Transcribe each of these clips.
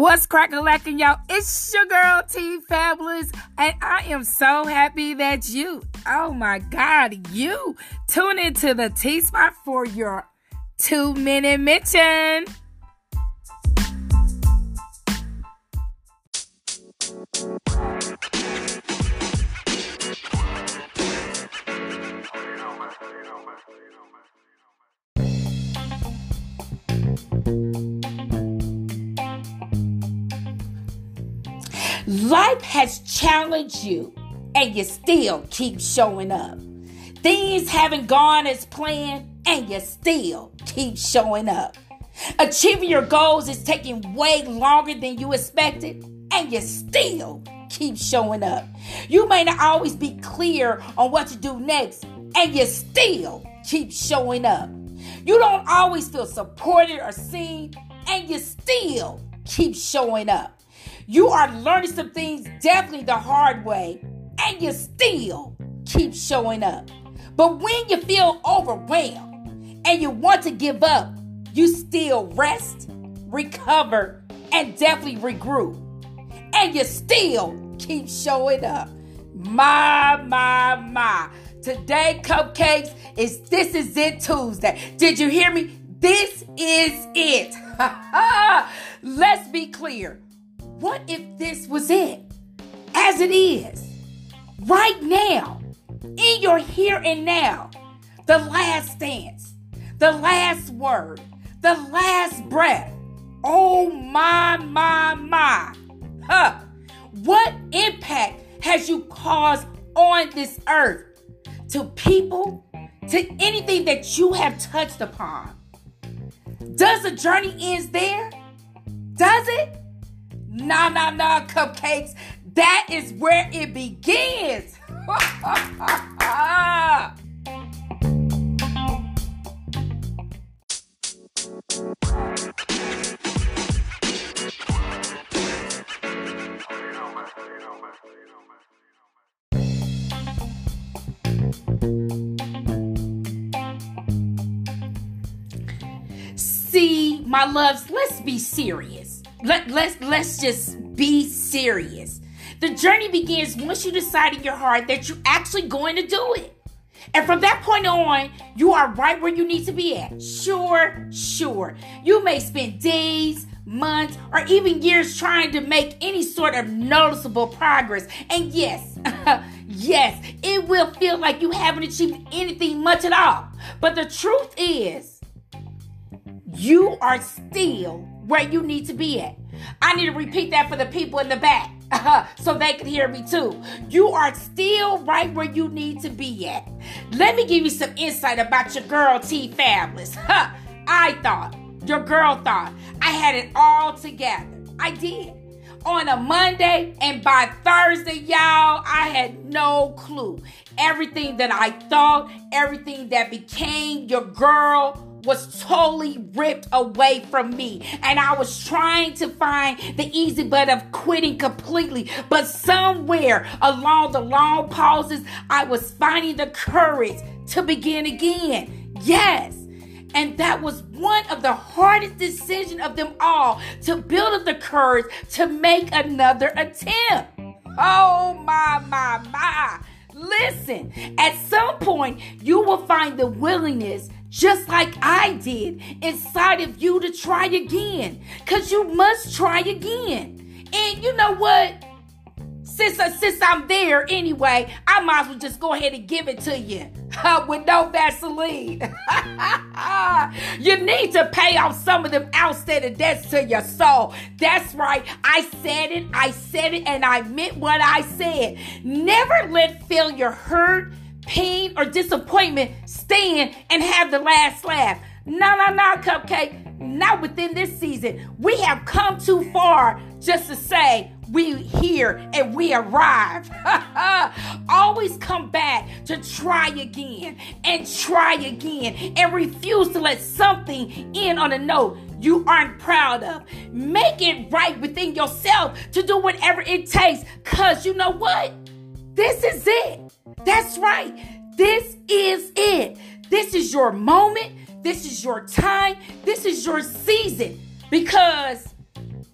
What's cracking lacking, y'all? It's your girl T Fabulous, and I am so happy that you, oh my God, you tune into the T Spot for your two minute mention. Life has challenged you and you still keep showing up. Things haven't gone as planned and you still keep showing up. Achieving your goals is taking way longer than you expected and you still keep showing up. You may not always be clear on what to do next and you still keep showing up. You don't always feel supported or seen and you still keep showing up. You are learning some things definitely the hard way, and you still keep showing up. But when you feel overwhelmed and you want to give up, you still rest, recover, and definitely regroup. And you still keep showing up. My, my, my. Today, cupcakes, is this is it Tuesday. Did you hear me? This is it. Let's be clear. What if this was it? As it is, right now, in your here and now, the last dance, the last word, the last breath. Oh my, my, my. Huh. What impact has you caused on this earth to people, to anything that you have touched upon? Does the journey end there? Does it? Nah, nah, nah, cupcakes. That is where it begins. See, my loves, let's be serious. Let, let's let's just be serious. The journey begins once you decide in your heart that you're actually going to do it. And from that point on, you are right where you need to be at. Sure, sure. You may spend days, months, or even years trying to make any sort of noticeable progress. And yes, yes, it will feel like you haven't achieved anything much at all. But the truth is, you are still where you need to be at. I need to repeat that for the people in the back so they can hear me too. You are still right where you need to be at. Let me give you some insight about your girl T Fabulous. I thought, your girl thought, I had it all together. I did. On a Monday, and by Thursday, y'all, I had no clue. Everything that I thought, everything that became your girl was totally ripped away from me. And I was trying to find the easy button of quitting completely. But somewhere along the long pauses, I was finding the courage to begin again. Yes. And that was one of the hardest decisions of them all to build up the courage to make another attempt. Oh my, my, my. Listen, at some point, you will find the willingness just like I did inside of you to try again. Because you must try again. And you know what? Since, uh, since I'm there anyway, I might as well just go ahead and give it to you with no Vaseline. you need to pay off some of them outstanding debts to your soul. That's right. I said it, I said it, and I meant what I said. Never let failure hurt pain, or disappointment stand and have the last laugh. No, no, no, cupcake. Not within this season. We have come too far just to say we here and we arrived. Always come back to try again and try again and refuse to let something in on a note you aren't proud of. Make it right within yourself to do whatever it takes. Cause you know what? This is it. That's right. This is it. This is your moment. This is your time. This is your season because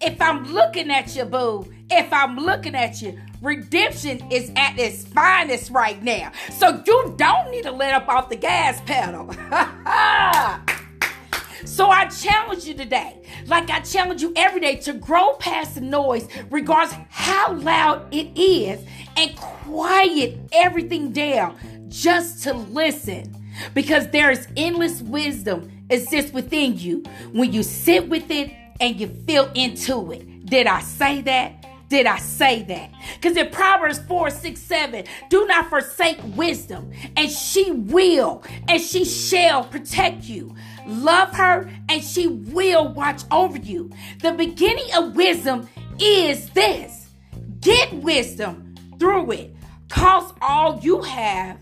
if I'm looking at you, boo, if I'm looking at you, redemption is at its finest right now. So you don't need to let up off the gas pedal. so I challenge you today, like I challenge you every day, to grow past the noise, regardless how loud it is, and quiet everything down just to listen. Because there is endless wisdom exists within you when you sit with it and you feel into it. Did I say that? Did I say that? Because in Proverbs 4 6 7, do not forsake wisdom, and she will, and she shall protect you. Love her, and she will watch over you. The beginning of wisdom is this get wisdom through it. Cause all you have,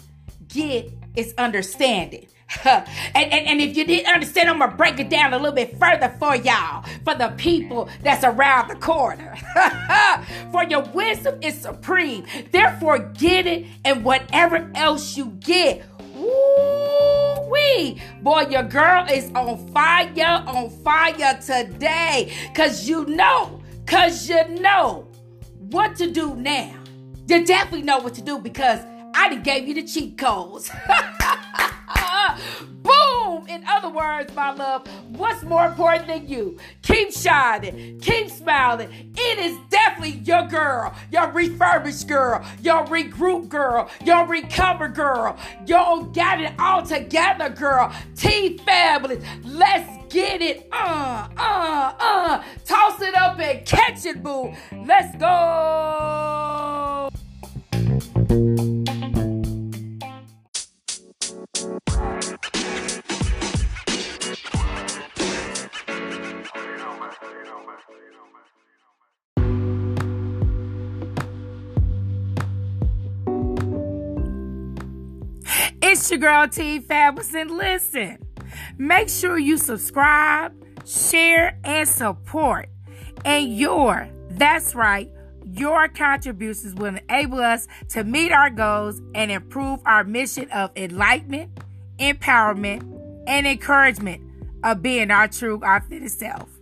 get is understanding. and, and, and if you didn't understand, I'm gonna break it down a little bit further for y'all, for the people that's around the corner. for your wisdom is supreme. Therefore, get it and whatever else you get. Woo-wee. Boy, your girl is on fire, on fire today. Cause you know, cause you know what to do now. You definitely know what to do because I done gave you the cheat codes. Boom! In other words, my love, what's more important than you? Keep shining, keep smiling. It is definitely your girl, your refurbished girl, your regroup girl, your recover girl, your got it all together girl. T Fabulous. Let's get it. Uh, uh, uh. Toss it up and catch it, boo. Let's go. It's your girl T Fabulous and listen. Make sure you subscribe, share, and support. And your, that's right, your contributions will enable us to meet our goals and improve our mission of enlightenment, empowerment, and encouragement of being our true, authentic self.